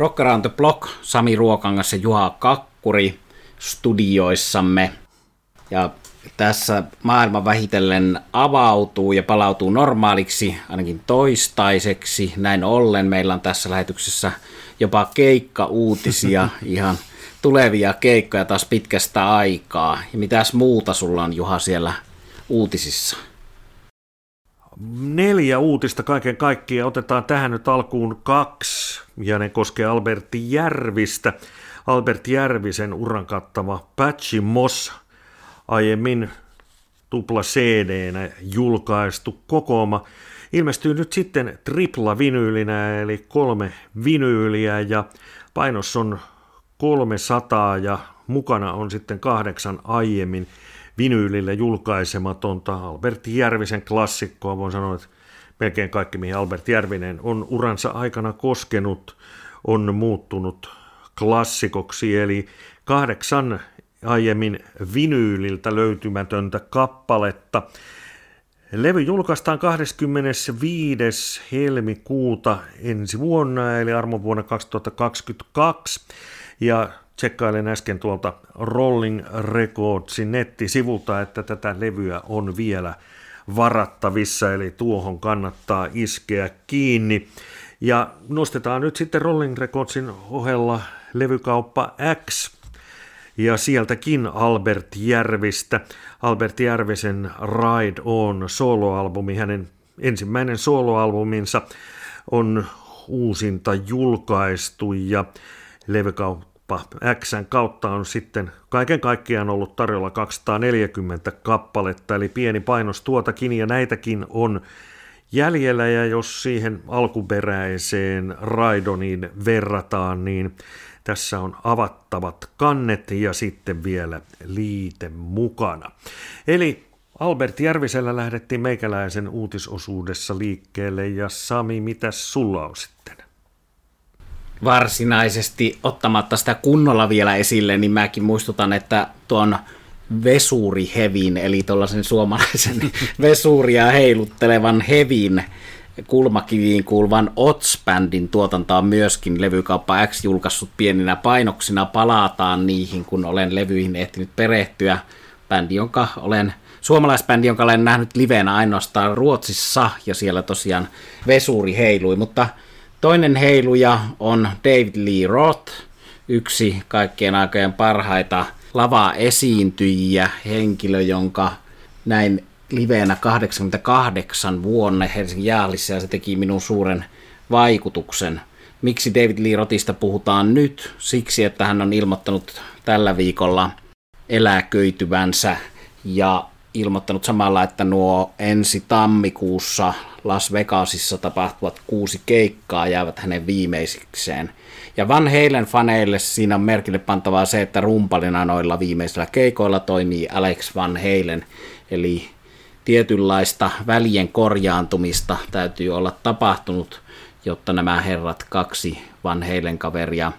Rock Around the Block, Sami Ruokangas ja Juha Kakkuri studioissamme. Ja tässä maailma vähitellen avautuu ja palautuu normaaliksi, ainakin toistaiseksi. Näin ollen meillä on tässä lähetyksessä jopa keikka-uutisia, ihan tulevia keikkoja taas pitkästä aikaa. Ja mitäs muuta sulla on Juha siellä uutisissa? Neljä uutista kaiken kaikkiaan. Otetaan tähän nyt alkuun kaksi, ja ne koskee Alberti Järvistä. Albert Järvisen uran kattava Patchy Moss, aiemmin tupla cd julkaistu kokooma, ilmestyy nyt sitten tripla vinyylinä, eli kolme vinyyliä, ja painos on 300, ja mukana on sitten kahdeksan aiemmin vinyylille julkaisematonta Alberti Järvisen klassikkoa. Voin sanoa, että melkein kaikki, mihin Albert Järvinen on uransa aikana koskenut, on muuttunut klassikoksi, eli kahdeksan aiemmin vinyyliltä löytymätöntä kappaletta. Levy julkaistaan 25. helmikuuta ensi vuonna, eli armon vuonna 2022, ja tsekkailen äsken tuolta Rolling Recordsin nettisivulta, että tätä levyä on vielä varattavissa, eli tuohon kannattaa iskeä kiinni. Ja nostetaan nyt sitten Rolling Recordsin ohella levykauppa X, ja sieltäkin Albert Järvistä. Albert Järvisen Ride On soloalbumi, hänen ensimmäinen soloalbuminsa on uusinta julkaistu ja levykauppa Xn kautta on sitten kaiken kaikkiaan ollut tarjolla 240 kappaletta, eli pieni painos tuotakin ja näitäkin on jäljellä ja jos siihen alkuperäiseen Raidoniin verrataan, niin tässä on avattavat kannet ja sitten vielä liite mukana. Eli Albert Järvisellä lähdettiin meikäläisen uutisosuudessa liikkeelle ja Sami, mitä sulla on sitten? Varsinaisesti ottamatta sitä kunnolla vielä esille, niin mäkin muistutan, että tuon vesurihevin, eli tuollaisen suomalaisen vesuria heiluttelevan hevin kulmakiviin kuuluvan Ots-bändin tuotantoa on myöskin levykauppa X julkaissut pieninä painoksina. Palataan niihin, kun olen levyihin ehtinyt perehtyä. Bändi, jonka olen, suomalaisbändi, jonka olen nähnyt livenä ainoastaan Ruotsissa, ja siellä tosiaan vesuri heilui. Mutta toinen heiluja on David Lee Roth, yksi kaikkien aikojen parhaita lava-esiintyjiä, henkilö, jonka näin liveenä 88 vuonna Helsingin Jaalissa ja se teki minun suuren vaikutuksen. Miksi David Lee Rotista puhutaan nyt? Siksi, että hän on ilmoittanut tällä viikolla eläköityvänsä ja ilmoittanut samalla, että nuo ensi tammikuussa Las Vegasissa tapahtuvat kuusi keikkaa jäävät hänen viimeisikseen. Ja Van Halen faneille siinä on merkille pantavaa se, että rumpalina noilla viimeisillä keikoilla toimii Alex Van Halen, eli tietynlaista välien korjaantumista täytyy olla tapahtunut, jotta nämä herrat kaksi Van Halen kaveria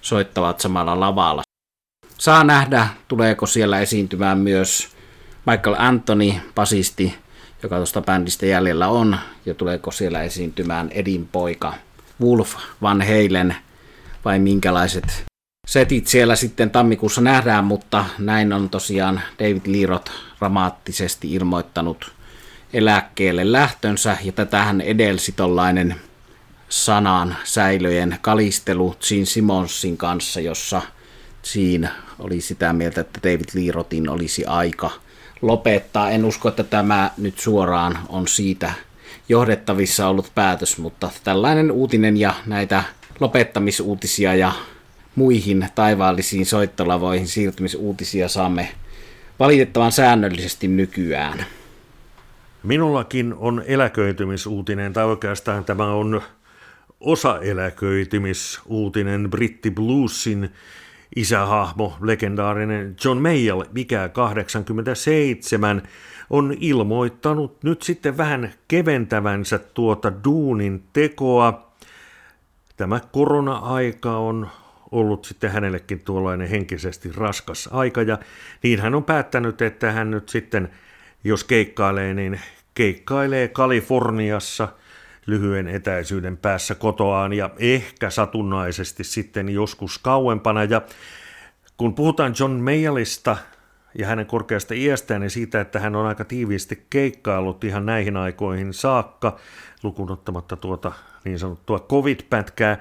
soittavat samalla lavalla. Saa nähdä, tuleeko siellä esiintymään myös Michael Anthony, basisti, joka tuosta bändistä jäljellä on, ja tuleeko siellä esiintymään Edin poika Wolf Van Halen, vai minkälaiset setit siellä sitten tammikuussa nähdään, mutta näin on tosiaan David Lirot dramaattisesti ilmoittanut eläkkeelle lähtönsä, ja tätähän edelsi tollainen sanan säilöjen kalistelu Gene Simonsin kanssa, jossa Gene oli sitä mieltä, että David Lirotin olisi aika lopettaa. En usko, että tämä nyt suoraan on siitä johdettavissa ollut päätös, mutta tällainen uutinen ja näitä lopettamisuutisia ja muihin taivaallisiin soittolavoihin siirtymisuutisia saamme valitettavan säännöllisesti nykyään. Minullakin on eläköitymisuutinen, tai oikeastaan tämä on osa-eläköitymisuutinen Britti Bluesin isähahmo, legendaarinen John Mayall, mikä 87, on ilmoittanut nyt sitten vähän keventävänsä tuota duunin tekoa. Tämä korona-aika on ollut sitten hänellekin tuollainen henkisesti raskas aika ja niin hän on päättänyt, että hän nyt sitten, jos keikkailee, niin keikkailee Kaliforniassa lyhyen etäisyyden päässä kotoaan ja ehkä satunnaisesti sitten joskus kauempana. Ja kun puhutaan John Mayallista ja hänen korkeasta iästään ja siitä, että hän on aika tiiviisti keikkaillut ihan näihin aikoihin saakka, lukunottamatta tuota niin sanottua covid-pätkää,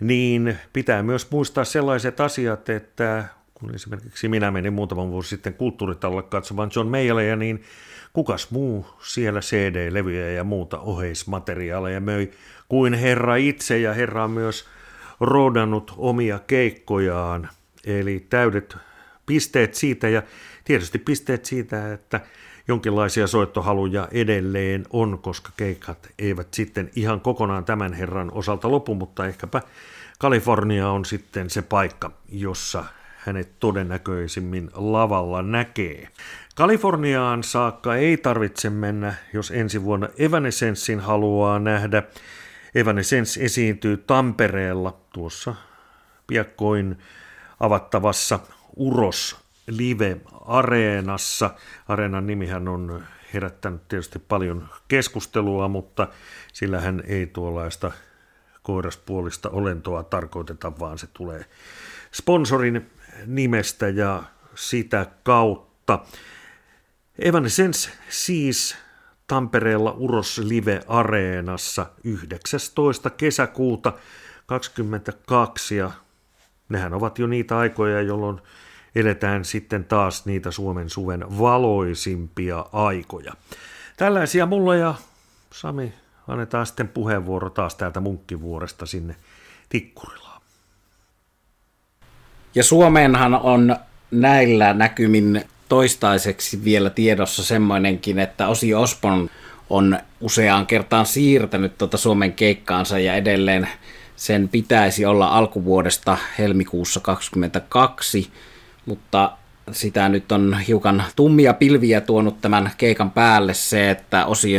niin pitää myös muistaa sellaiset asiat, että kun esimerkiksi minä menin muutaman vuosi sitten kulttuuritalolle katsomaan John Mayalleja, niin kukas muu siellä CD-levyjä ja muuta oheismateriaaleja möi kuin herra itse, ja herra on myös roodannut omia keikkojaan, eli täydet pisteet siitä, ja tietysti pisteet siitä, että jonkinlaisia soittohaluja edelleen on, koska keikat eivät sitten ihan kokonaan tämän herran osalta lopu, mutta ehkäpä Kalifornia on sitten se paikka, jossa hänet todennäköisimmin lavalla näkee. Kaliforniaan saakka ei tarvitse mennä, jos ensi vuonna Evanescencein haluaa nähdä. Evanescence esiintyy Tampereella tuossa piakkoin avattavassa Uros Live-areenassa. Areenan nimihän on herättänyt tietysti paljon keskustelua, mutta sillä hän ei tuollaista koiraspuolista olentoa tarkoiteta, vaan se tulee sponsorin nimestä ja sitä kautta. Evanescence siis Tampereella Uros Live Areenassa 19. kesäkuuta 22 ja nehän ovat jo niitä aikoja, jolloin eletään sitten taas niitä Suomen suven valoisimpia aikoja. Tällaisia mulla ja Sami annetaan sitten puheenvuoro taas täältä Munkkivuoresta sinne Tikkurilaan. Ja Suomeenhan on näillä näkymin toistaiseksi vielä tiedossa semmoinenkin, että Osi Ospon on useaan kertaan siirtänyt tuota Suomen keikkaansa ja edelleen sen pitäisi olla alkuvuodesta helmikuussa 2022, mutta sitä nyt on hiukan tummia pilviä tuonut tämän keikan päälle se, että Osi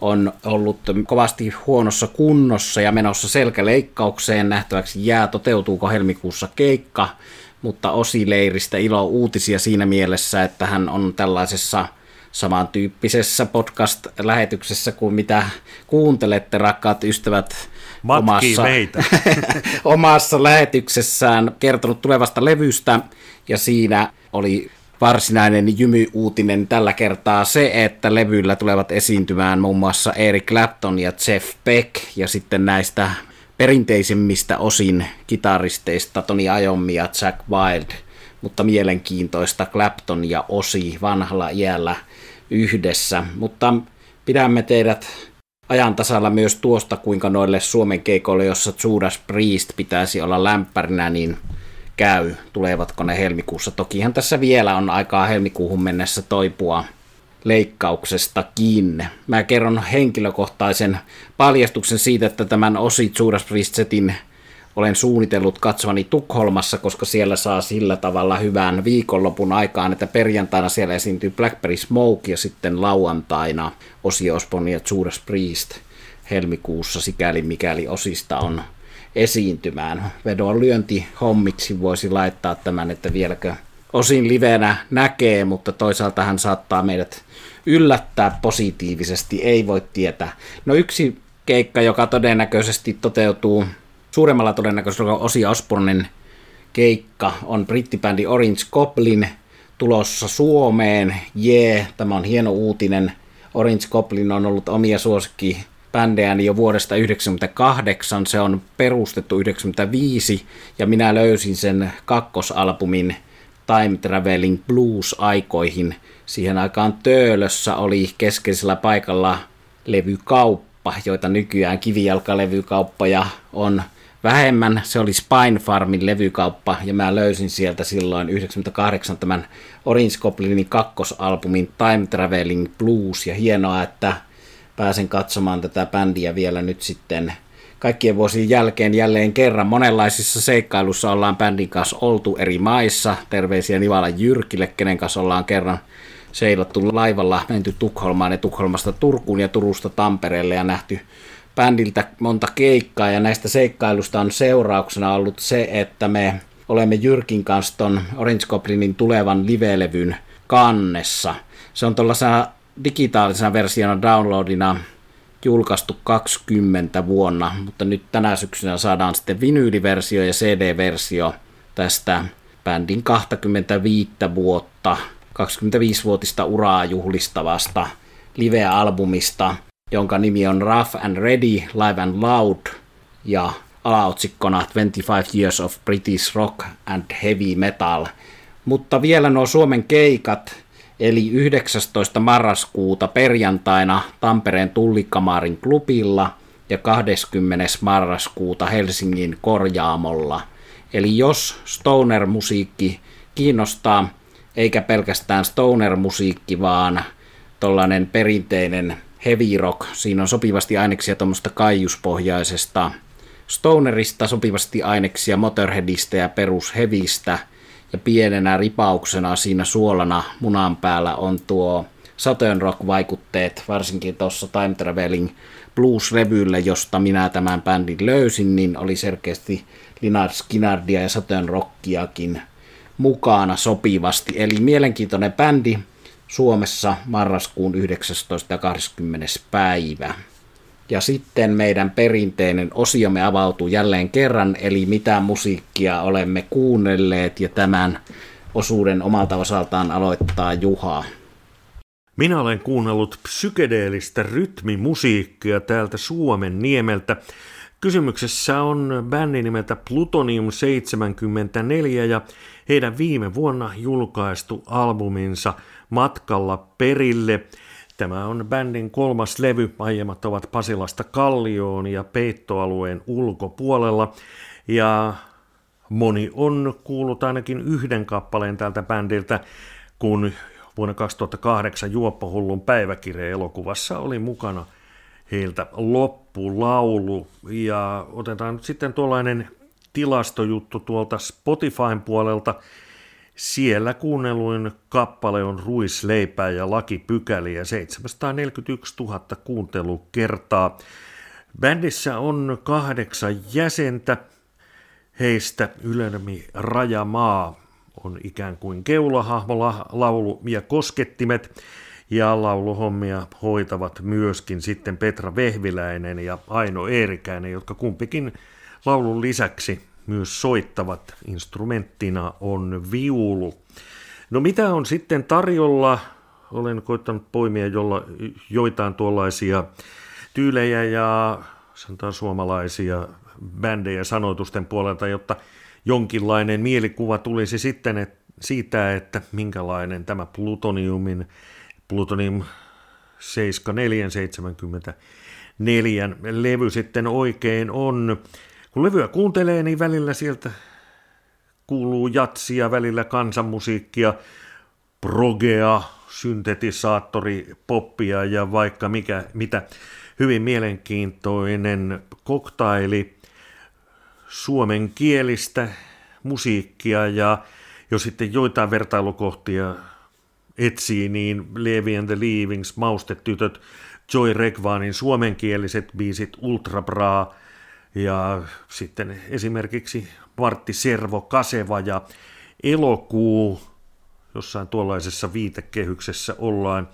on ollut kovasti huonossa kunnossa ja menossa selkäleikkaukseen. Nähtäväksi jää, toteutuuko helmikuussa keikka, mutta Osi-leiristä ilo uutisia siinä mielessä, että hän on tällaisessa samantyyppisessä podcast-lähetyksessä kuin mitä kuuntelette, rakkaat ystävät, omassa, meitä. omassa lähetyksessään kertonut tulevasta levystä, ja siinä oli varsinainen jymyuutinen tällä kertaa se, että levyllä tulevat esiintymään muun muassa Eric Clapton ja Jeff Beck, ja sitten näistä perinteisimmistä osin kitaristeista Tony Iommi ja Jack Wild, mutta mielenkiintoista Clapton ja Osi vanhalla iällä yhdessä. Mutta pidämme teidät ajan tasalla myös tuosta, kuinka noille Suomen keikoille, jossa Judas Priest pitäisi olla lämpärinä, niin käy, tulevatko ne helmikuussa. Tokihan tässä vielä on aikaa helmikuuhun mennessä toipua leikkauksestakin. Mä kerron henkilökohtaisen paljastuksen siitä, että tämän Osi Judas Priest setin olen suunnitellut katsovani Tukholmassa, koska siellä saa sillä tavalla hyvän viikonlopun aikaan, että perjantaina siellä esiintyy Blackberry Smoke ja sitten lauantaina Osi Osborn ja Judas Priest helmikuussa, sikäli mikäli osista on esiintymään. Hommiksi voisi laittaa tämän, että vieläkö osin livenä näkee, mutta toisaalta hän saattaa meidät yllättää positiivisesti, ei voi tietää. No yksi keikka, joka todennäköisesti toteutuu suuremmalla todennäköisyydellä Osi Osbornen keikka on brittibändi Orange Goblin tulossa Suomeen. Jee, yeah, tämä on hieno uutinen. Orange Goblin on ollut omia suosikki bändejäni jo vuodesta 1998. Se on perustettu 1995 ja minä löysin sen kakkosalbumin Time Traveling Blues-aikoihin. Siihen aikaan Töölössä oli keskeisellä paikalla levykauppa, joita nykyään kivijalkalevykauppoja on vähemmän. Se oli Spine Farmin levykauppa ja mä löysin sieltä silloin 98 tämän Orange Goblinin kakkosalbumin Time Traveling Blues ja hienoa, että pääsen katsomaan tätä bändiä vielä nyt sitten kaikkien vuosien jälkeen jälleen kerran. Monenlaisissa seikkailussa ollaan bändin kanssa oltu eri maissa. Terveisiä Nivala Jyrkille, kenen kanssa ollaan kerran seilattu laivalla, menty Tukholmaan ja Tukholmasta Turkuun ja Turusta Tampereelle ja nähty bändiltä monta keikkaa ja näistä seikkailusta on seurauksena ollut se, että me olemme Jyrkin kanssa ton Orange Goblinin tulevan livelevyn kannessa. Se on tuollaisena digitaalisena versiona downloadina julkaistu 20 vuonna, mutta nyt tänä syksynä saadaan sitten vinyyliversio ja CD-versio tästä bändin 25 vuotta, 25-vuotista uraa juhlistavasta live-albumista, jonka nimi on Rough and Ready, Live and Loud ja alaotsikkona 25 Years of British Rock and Heavy Metal. Mutta vielä nuo Suomen keikat, eli 19. marraskuuta perjantaina Tampereen Tullikamarin klubilla ja 20. marraskuuta Helsingin Korjaamolla. Eli jos stoner-musiikki kiinnostaa, eikä pelkästään stoner-musiikki, vaan tollainen perinteinen heavy rock, siinä on sopivasti aineksia tuommoista kaiuspohjaisesta stonerista, sopivasti aineksia Motorheadista ja perushevistä – ja pienenä ripauksena siinä suolana munan päällä on tuo Southern Rock-vaikutteet, varsinkin tuossa Time Traveling blues-levylle, josta minä tämän bändin löysin, niin oli selkeästi Linard Skinardia ja Southern Rockiakin mukana sopivasti. Eli mielenkiintoinen bändi Suomessa marraskuun 19. ja 20. päivä. Ja sitten meidän perinteinen osiomme avautuu jälleen kerran, eli mitä musiikkia olemme kuunnelleet, ja tämän osuuden omalta osaltaan aloittaa Juha. Minä olen kuunnellut psykedeellistä rytmimusiikkia täältä Suomen niemeltä. Kysymyksessä on bändi nimeltä Plutonium 74 ja heidän viime vuonna julkaistu albuminsa Matkalla perille – Tämä on bändin kolmas levy. Aiemmat ovat Pasilasta Kallioon ja Peittoalueen ulkopuolella. Ja moni on kuullut ainakin yhden kappaleen tältä bändiltä, kun vuonna 2008 Juoppohullun päiväkirja-elokuvassa oli mukana heiltä loppulaulu. Ja otetaan nyt sitten tuollainen tilastojuttu tuolta Spotifyn puolelta – siellä kuunnelluin kappale on Ruisleipää ja lakipykäliä 741 000 kuuntelukertaa. Bändissä on kahdeksan jäsentä, heistä Ylärmi Rajamaa on ikään kuin keulahahmo, laulu ja koskettimet. Ja lauluhommia hoitavat myöskin sitten Petra Vehviläinen ja Aino Eerikäinen, jotka kumpikin laulun lisäksi myös soittavat. Instrumenttina on viulu. No mitä on sitten tarjolla? Olen koittanut poimia jolla, joitain tuollaisia tyylejä ja sanotaan suomalaisia bändejä sanoitusten puolelta, jotta jonkinlainen mielikuva tulisi sitten et, siitä, että minkälainen tämä plutoniumin, plutonium 7474 levy sitten oikein on. Kun levyä kuuntelee, niin välillä sieltä kuuluu jatsia, välillä kansanmusiikkia, progea, syntetisaattori, poppia ja vaikka mikä, mitä. Hyvin mielenkiintoinen koktaili suomenkielistä musiikkia ja jos sitten joitain vertailukohtia etsii, niin Levi and the Leavings, Maustetytöt, Joy Regvanin suomenkieliset biisit Ultra Bra, ja sitten esimerkiksi Martti Servo, Kaseva ja Elokuu, jossain tuollaisessa viitekehyksessä ollaan.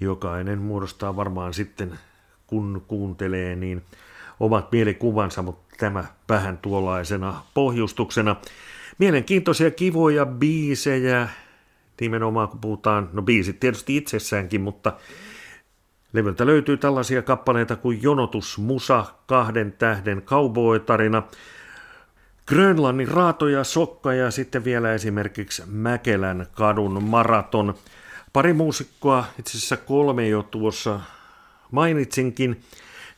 Jokainen muodostaa varmaan sitten, kun kuuntelee, niin omat mielikuvansa, mutta tämä vähän tuollaisena pohjustuksena. Mielenkiintoisia, kivoja biisejä, nimenomaan kun puhutaan, no biisit tietysti itsessäänkin, mutta Levyltä löytyy tällaisia kappaleita kuin Jonotus Musa, Kahden tähden cowboy-tarina, Grönlannin raatoja, sokka ja sitten vielä esimerkiksi Mäkelän kadun maraton. Pari muusikkoa, itse asiassa kolme jo tuossa mainitsinkin,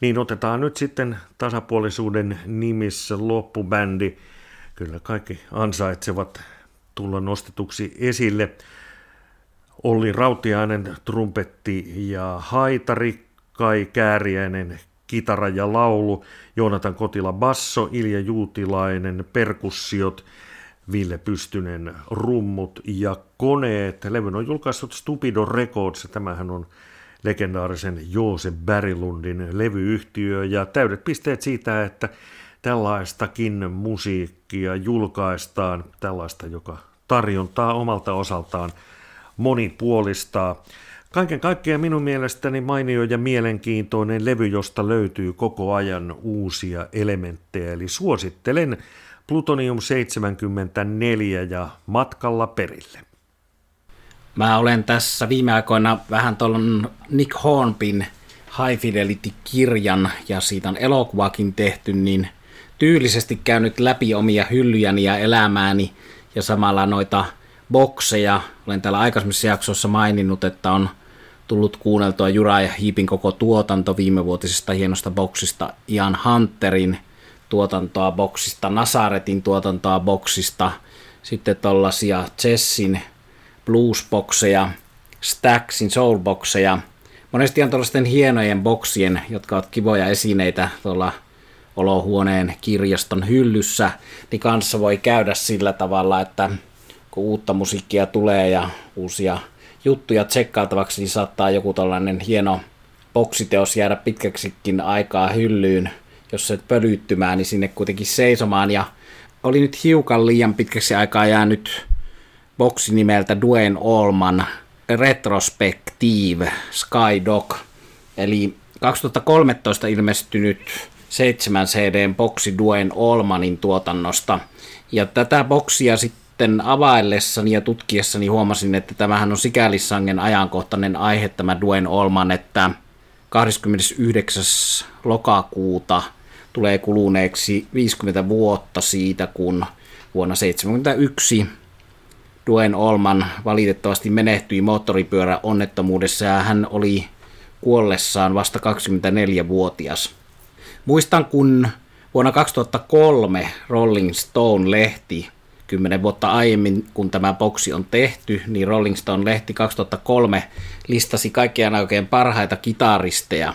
niin otetaan nyt sitten tasapuolisuuden nimissä loppubändi. Kyllä kaikki ansaitsevat tulla nostetuksi esille. Olli Rautiainen trumpetti ja haitari, Kai Kääriäinen kitara ja laulu, Joonatan Kotila basso, Ilja Juutilainen perkussiot, Ville Pystynen rummut ja koneet. Levyn on julkaissut Stupido Records, tämähän on legendaarisen Joose Berglundin levyyhtiö ja täydet pisteet siitä, että tällaistakin musiikkia julkaistaan, tällaista, joka tarjontaa omalta osaltaan monipuolistaa. Kaiken kaikkiaan minun mielestäni mainio ja mielenkiintoinen levy, josta löytyy koko ajan uusia elementtejä. Eli suosittelen Plutonium 74 ja Matkalla perille. Mä olen tässä viime aikoina vähän tuolla Nick Hornbin High Fidelity-kirjan, ja siitä on elokuvakin tehty, niin tyylisesti käynyt läpi omia hyllyjäni ja elämääni, ja samalla noita bokseja. Olen täällä aikaisemmissa jaksoissa maininnut, että on tullut kuunneltua Jura ja Hiipin koko tuotanto viimevuotisesta hienosta boksista, Ian Hunterin tuotantoa boksista, Nasaretin tuotantoa boksista, sitten tollasia Chessin bluesbokseja, Stacksin soulbokseja. Monesti on tuollaisten hienojen boksien, jotka ovat kivoja esineitä tuolla olohuoneen kirjaston hyllyssä, niin kanssa voi käydä sillä tavalla, että kun uutta musiikkia tulee ja uusia juttuja tsekkaatavaksi, niin saattaa joku tällainen hieno boksiteos jäädä pitkäksikin aikaa hyllyyn, jos se pölyttymään, niin sinne kuitenkin seisomaan. Ja oli nyt hiukan liian pitkäksi aikaa jäänyt boksi nimeltä Dwayne Allman Retrospective Skydog, eli 2013 ilmestynyt 7 CDn boksi Dwayne Allmanin tuotannosta. Ja tätä boksia sitten availlessani ja tutkiessani huomasin, että tämähän on sikäli sangen ajankohtainen aihe tämä Dwayne Allman, että 29. lokakuuta tulee kuluneeksi 50 vuotta siitä, kun vuonna 1971 Dwayne Olman valitettavasti menehtyi moottoripyöräonnettomuudessa ja hän oli kuollessaan vasta 24-vuotias. Muistan, kun vuonna 2003 Rolling Stone-lehti, 10 vuotta aiemmin kun tämä boksi on tehty, niin Rolling Stone-lehti 2003 listasi kaikkien oikein parhaita kitaristeja.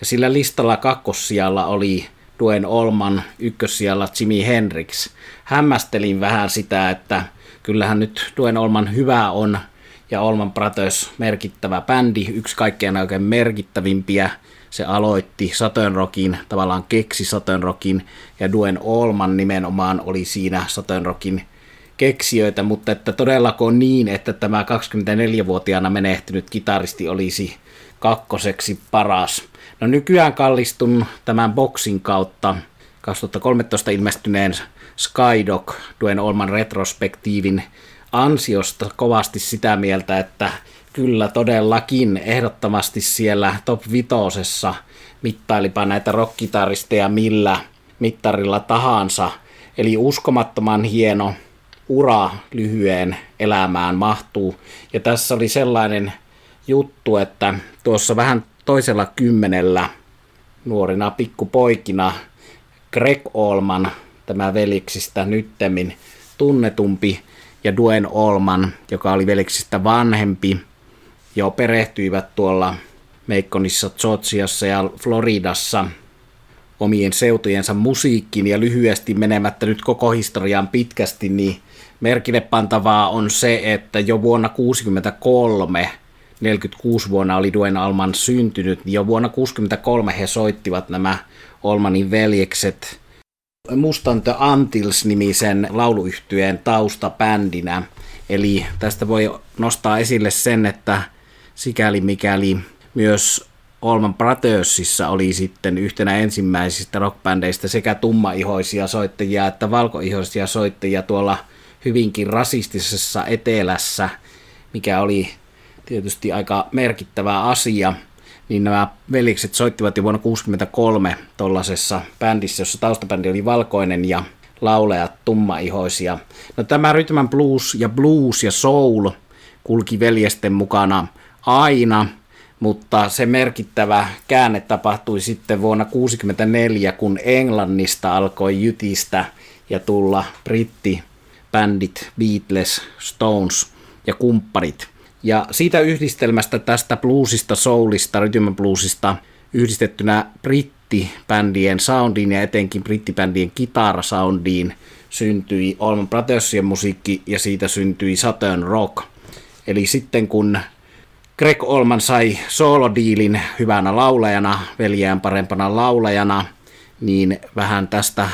Ja sillä listalla kakkossijalla oli Dwayne Olman, ykkössijalla Jimi Hendrix. Hämmästelin vähän sitä, että kyllähän nyt Duen Olman hyvä on ja Olman Brothers merkittävä bändi, yksi kaikkein oikein merkittävimpiä. Se aloitti Saturn Rockin, tavallaan keksi Saturn Rockin ja Duen Olman nimenomaan oli siinä Saturn Rockin keksijöitä, mutta että todellako niin, että tämä 24-vuotiaana menehtynyt kitaristi olisi kakkoseksi paras. No nykyään kallistun tämän boksin kautta 2013 ilmestyneen Skydog Duen Olman retrospektiivin ansiosta kovasti sitä mieltä, että kyllä todellakin ehdottomasti siellä top vitosessa mittailipa näitä rockkitaristeja millä mittarilla tahansa. Eli uskomattoman hieno ura lyhyen elämään mahtuu. Ja tässä oli sellainen juttu, että tuossa vähän toisella kymmenellä nuorina pikkupoikina Greg Olman tämä veliksistä nyttemmin tunnetumpi, ja Duen Olman, joka oli veliksistä vanhempi, jo perehtyivät tuolla Meikkonissa, Georgiassa ja Floridassa omien seutujensa musiikkiin ja lyhyesti menemättä nyt koko historiaan pitkästi, niin merkille pantavaa on se, että jo vuonna 1963, 46 vuonna oli Duen Alman syntynyt, niin jo vuonna 1963 he soittivat nämä Olmanin veljekset Mustan The Antils-nimisen lauluyhtyeen taustabändinä. Eli tästä voi nostaa esille sen, että sikäli mikäli myös Olman Brothersissa oli sitten yhtenä ensimmäisistä rockbändeistä sekä tummaihoisia soittajia että valkoihoisia soittajia tuolla hyvinkin rasistisessa etelässä, mikä oli tietysti aika merkittävä asia – niin nämä velikset soittivat jo vuonna 1963 tuollaisessa bändissä, jossa taustabändi oli valkoinen ja laulajat tummaihoisia. No tämä rytmän blues ja blues ja soul kulki veljesten mukana aina, mutta se merkittävä käänne tapahtui sitten vuonna 1964, kun Englannista alkoi jytistä ja tulla brittibändit Beatles, Stones ja kumpparit – ja siitä yhdistelmästä tästä bluesista, soulista, bluesista yhdistettynä brittibändien soundiin ja etenkin brittibändien kitarasoundiin syntyi Allman Brothersien musiikki ja siitä syntyi Saturn Rock. Eli sitten kun Greg Olman sai soolodiilin hyvänä laulajana, veljään parempana laulajana, niin vähän tästä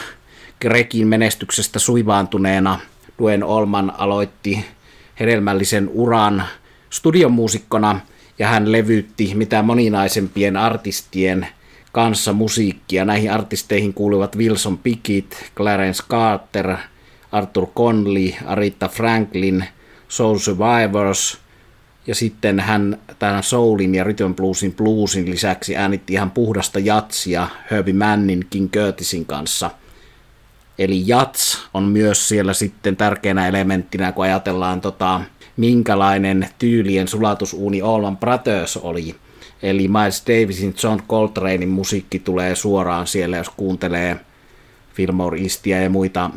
Gregin menestyksestä suivaantuneena Duen Olman aloitti hedelmällisen uran studiomuusikkona ja hän levytti mitä moninaisempien artistien kanssa musiikkia. Näihin artisteihin kuuluvat Wilson Pickett, Clarence Carter, Arthur Conley, Aretha Franklin, Soul Survivors, ja sitten hän tämän soulin ja rhythm bluesin bluesin lisäksi äänitti ihan puhdasta jatsia Herbie Mannin, King Curtisin kanssa. Eli jats on myös siellä sitten tärkeänä elementtinä, kun ajatellaan tota, minkälainen tyylien sulatusuuni Allman Brothers oli. Eli Miles Davisin John Coltranein musiikki tulee suoraan siellä, jos kuuntelee Fillmore Eastia ja muita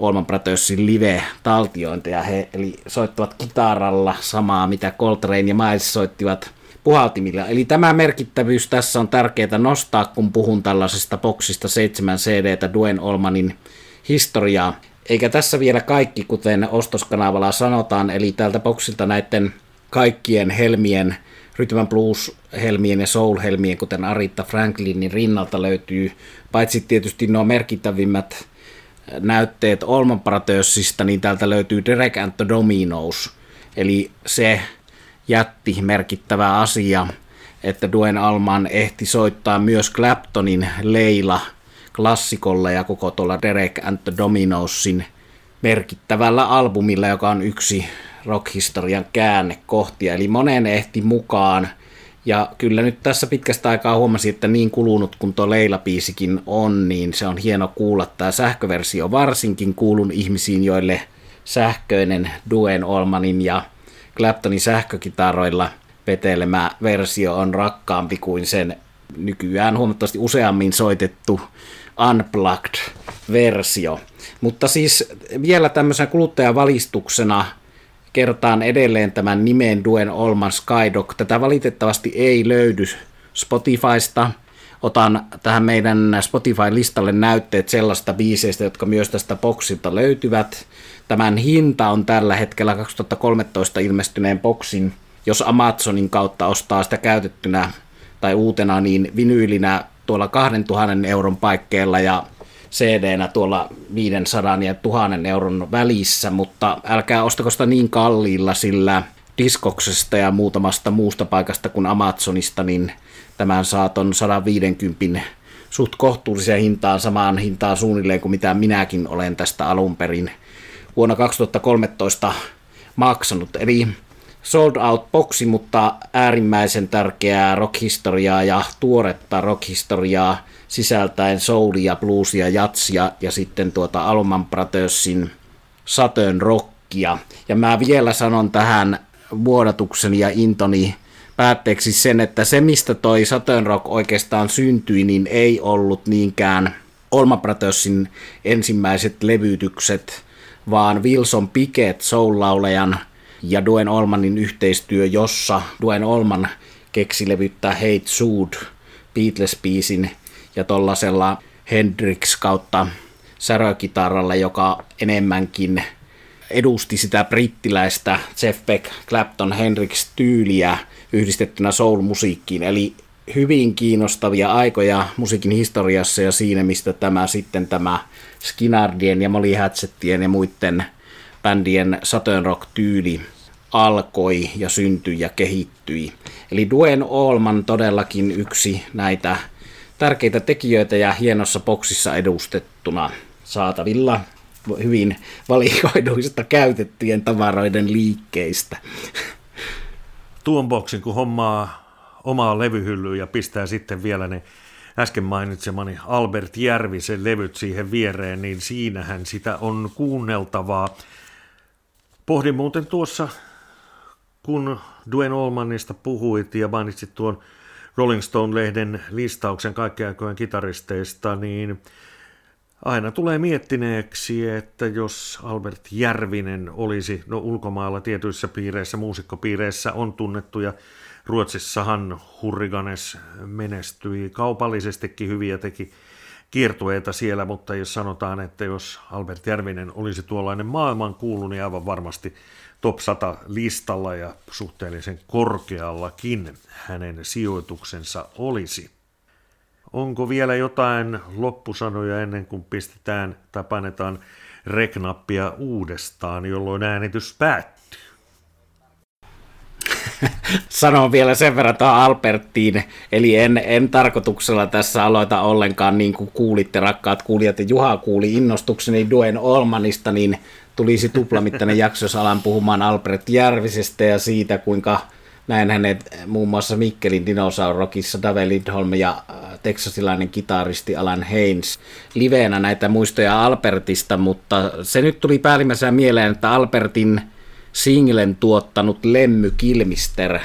Allman Brothersin live-taltiointeja. He eli soittavat kitaralla samaa, mitä Coltrane ja Miles soittivat puhaltimilla. Eli tämä merkittävyys tässä on tärkeää nostaa, kun puhun tällaisesta boksista 7 CD: Duen Olmanin historiaa. Eikä tässä vielä kaikki, kuten ostoskanavalla sanotaan, eli tältä boksilta näiden kaikkien helmien, Rhythm Blues-helmien ja Soul-helmien, kuten Arita Franklinin rinnalta löytyy, paitsi tietysti nuo merkittävimmät näytteet Olman Brothersista, niin täältä löytyy Derek and the Dominos, eli se jätti merkittävä asia, että Duen Alman ehti soittaa myös Claptonin Leila klassikolla ja koko tuolla Derek and the Dominosin merkittävällä albumilla, joka on yksi rockhistorian käännekohtia. Eli monen ehti mukaan. Ja kyllä nyt tässä pitkästä aikaa huomasin, että niin kulunut kuin tuo Leila-biisikin on, niin se on hieno kuulla tämä sähköversio. Varsinkin kuulun ihmisiin, joille sähköinen Duen Olmanin ja Claptonin sähkökitaroilla vetelemä versio on rakkaampi kuin sen nykyään huomattavasti useammin soitettu Unplugged-versio. Mutta siis vielä tämmöisenä kuluttajavalistuksena kertaan edelleen tämän nimen Duen Olman Skydog. Tätä valitettavasti ei löydy Spotifysta. Otan tähän meidän Spotify-listalle näytteet sellaista biiseistä, jotka myös tästä boksilta löytyvät. Tämän hinta on tällä hetkellä 2013 ilmestyneen boksin, jos Amazonin kautta ostaa sitä käytettynä tai uutena, niin vinyylinä tuolla 2000 euron paikkeilla ja CD-nä tuolla 500 ja 1000 euron välissä, mutta älkää ostako sitä niin kalliilla, sillä Diskoksesta ja muutamasta muusta paikasta kuin Amazonista, niin tämän saaton 150 suht kohtuulliseen hintaan, samaan hintaan suunnilleen kuin mitä minäkin olen tästä alun perin vuonna 2013 maksanut. Eli sold out boksi, mutta äärimmäisen tärkeää rockhistoriaa ja tuoretta rockhistoriaa sisältäen soulia, bluesia, jatsia ja sitten tuota Alman Brothersin Saturn rockia. Ja mä vielä sanon tähän vuodatukseni ja intoni päätteeksi sen, että se mistä toi Saturn Rock oikeastaan syntyi, niin ei ollut niinkään Olma Brothersin ensimmäiset levytykset, vaan Wilson Pickett soul-laulajan ja Duen Olmanin yhteistyö, jossa Duen Olman keksi levyttää Hate Sued Beatles-biisin ja tollasella Hendrix kautta särökitaralla, joka enemmänkin edusti sitä brittiläistä Jeff Beck, Clapton, Hendrix tyyliä yhdistettynä soul-musiikkiin. Eli hyvin kiinnostavia aikoja musiikin historiassa ja siinä, mistä tämä sitten tämä Skinnardien ja Molly Hatchettien ja muiden bändien Saturn Rock-tyyli alkoi ja syntyi ja kehittyi. Eli Duen Allman todellakin yksi näitä tärkeitä tekijöitä ja hienossa boksissa edustettuna saatavilla hyvin valikoiduista käytettyjen tavaroiden liikkeistä. Tuon boksin, kun hommaa omaa levyhyllyä ja pistää sitten vielä ne äsken mainitsemani Albert Järvisen levyt siihen viereen, niin siinähän sitä on kuunneltavaa. Pohdin muuten tuossa, kun Duen Olmanista puhuit ja mainitsit tuon Rolling Stone-lehden listauksen kaikkiaikojen kitaristeista, niin aina tulee miettineeksi, että jos Albert Järvinen olisi, no ulkomailla tietyissä piireissä, muusikkopiireissä on tunnettu ja Ruotsissahan Hurriganes menestyi kaupallisestikin hyviä teki kiertueita siellä, mutta jos sanotaan, että jos Albert Järvinen olisi tuollainen maailman kuulu, niin aivan varmasti top 100 listalla ja suhteellisen korkeallakin hänen sijoituksensa olisi. Onko vielä jotain loppusanoja ennen kuin pistetään tai painetaan reknappia uudestaan, jolloin äänitys päättyy? Sanon vielä sen verran tuohon Alberttiin, eli en, en tarkoituksella tässä aloita ollenkaan, niin kuin kuulitte rakkaat kuulijat, ja Juha kuuli innostukseni Duen Olmanista, niin tulisi tuplamittainen jakso, jos alan puhumaan Albert Järvisestä ja siitä, kuinka näin hänet muun muassa Mikkelin dinosaurokissa Dave Lindholm ja äh, teksasilainen kitaristi Alan Haynes. Liveenä näitä muistoja Albertista, mutta se nyt tuli päällimmäisenä mieleen, että Albertin singlen tuottanut Lemmy Kilmister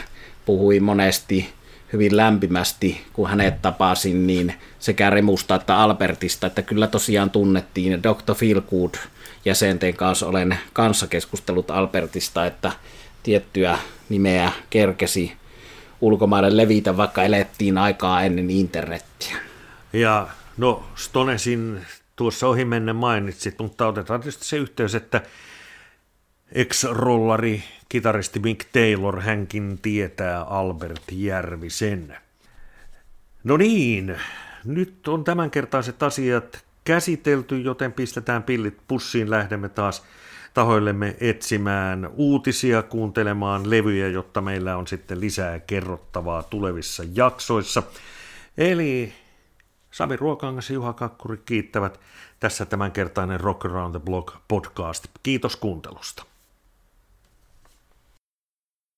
puhui monesti hyvin lämpimästi, kun hänet tapasin, niin sekä Remusta että Albertista, että kyllä tosiaan tunnettiin Dr. Feelgood jäsenten kanssa olen kanssa keskustellut Albertista, että tiettyä nimeä kerkesi ulkomaille levitä, vaikka elettiin aikaa ennen internettiä. Ja no Stonesin tuossa ohimennen mainitsit, mutta otetaan tietysti se yhteys, että ex-rollari, kitaristi Mick Taylor, hänkin tietää Albert Järvisen. No niin, nyt on tämänkertaiset asiat käsitelty, joten pistetään pillit pussiin, lähdemme taas tahoillemme etsimään uutisia, kuuntelemaan levyjä, jotta meillä on sitten lisää kerrottavaa tulevissa jaksoissa. Eli Sami Ruokangas ja Juha Kakkuri kiittävät tässä tämänkertainen Rock Around the Block podcast. Kiitos kuuntelusta.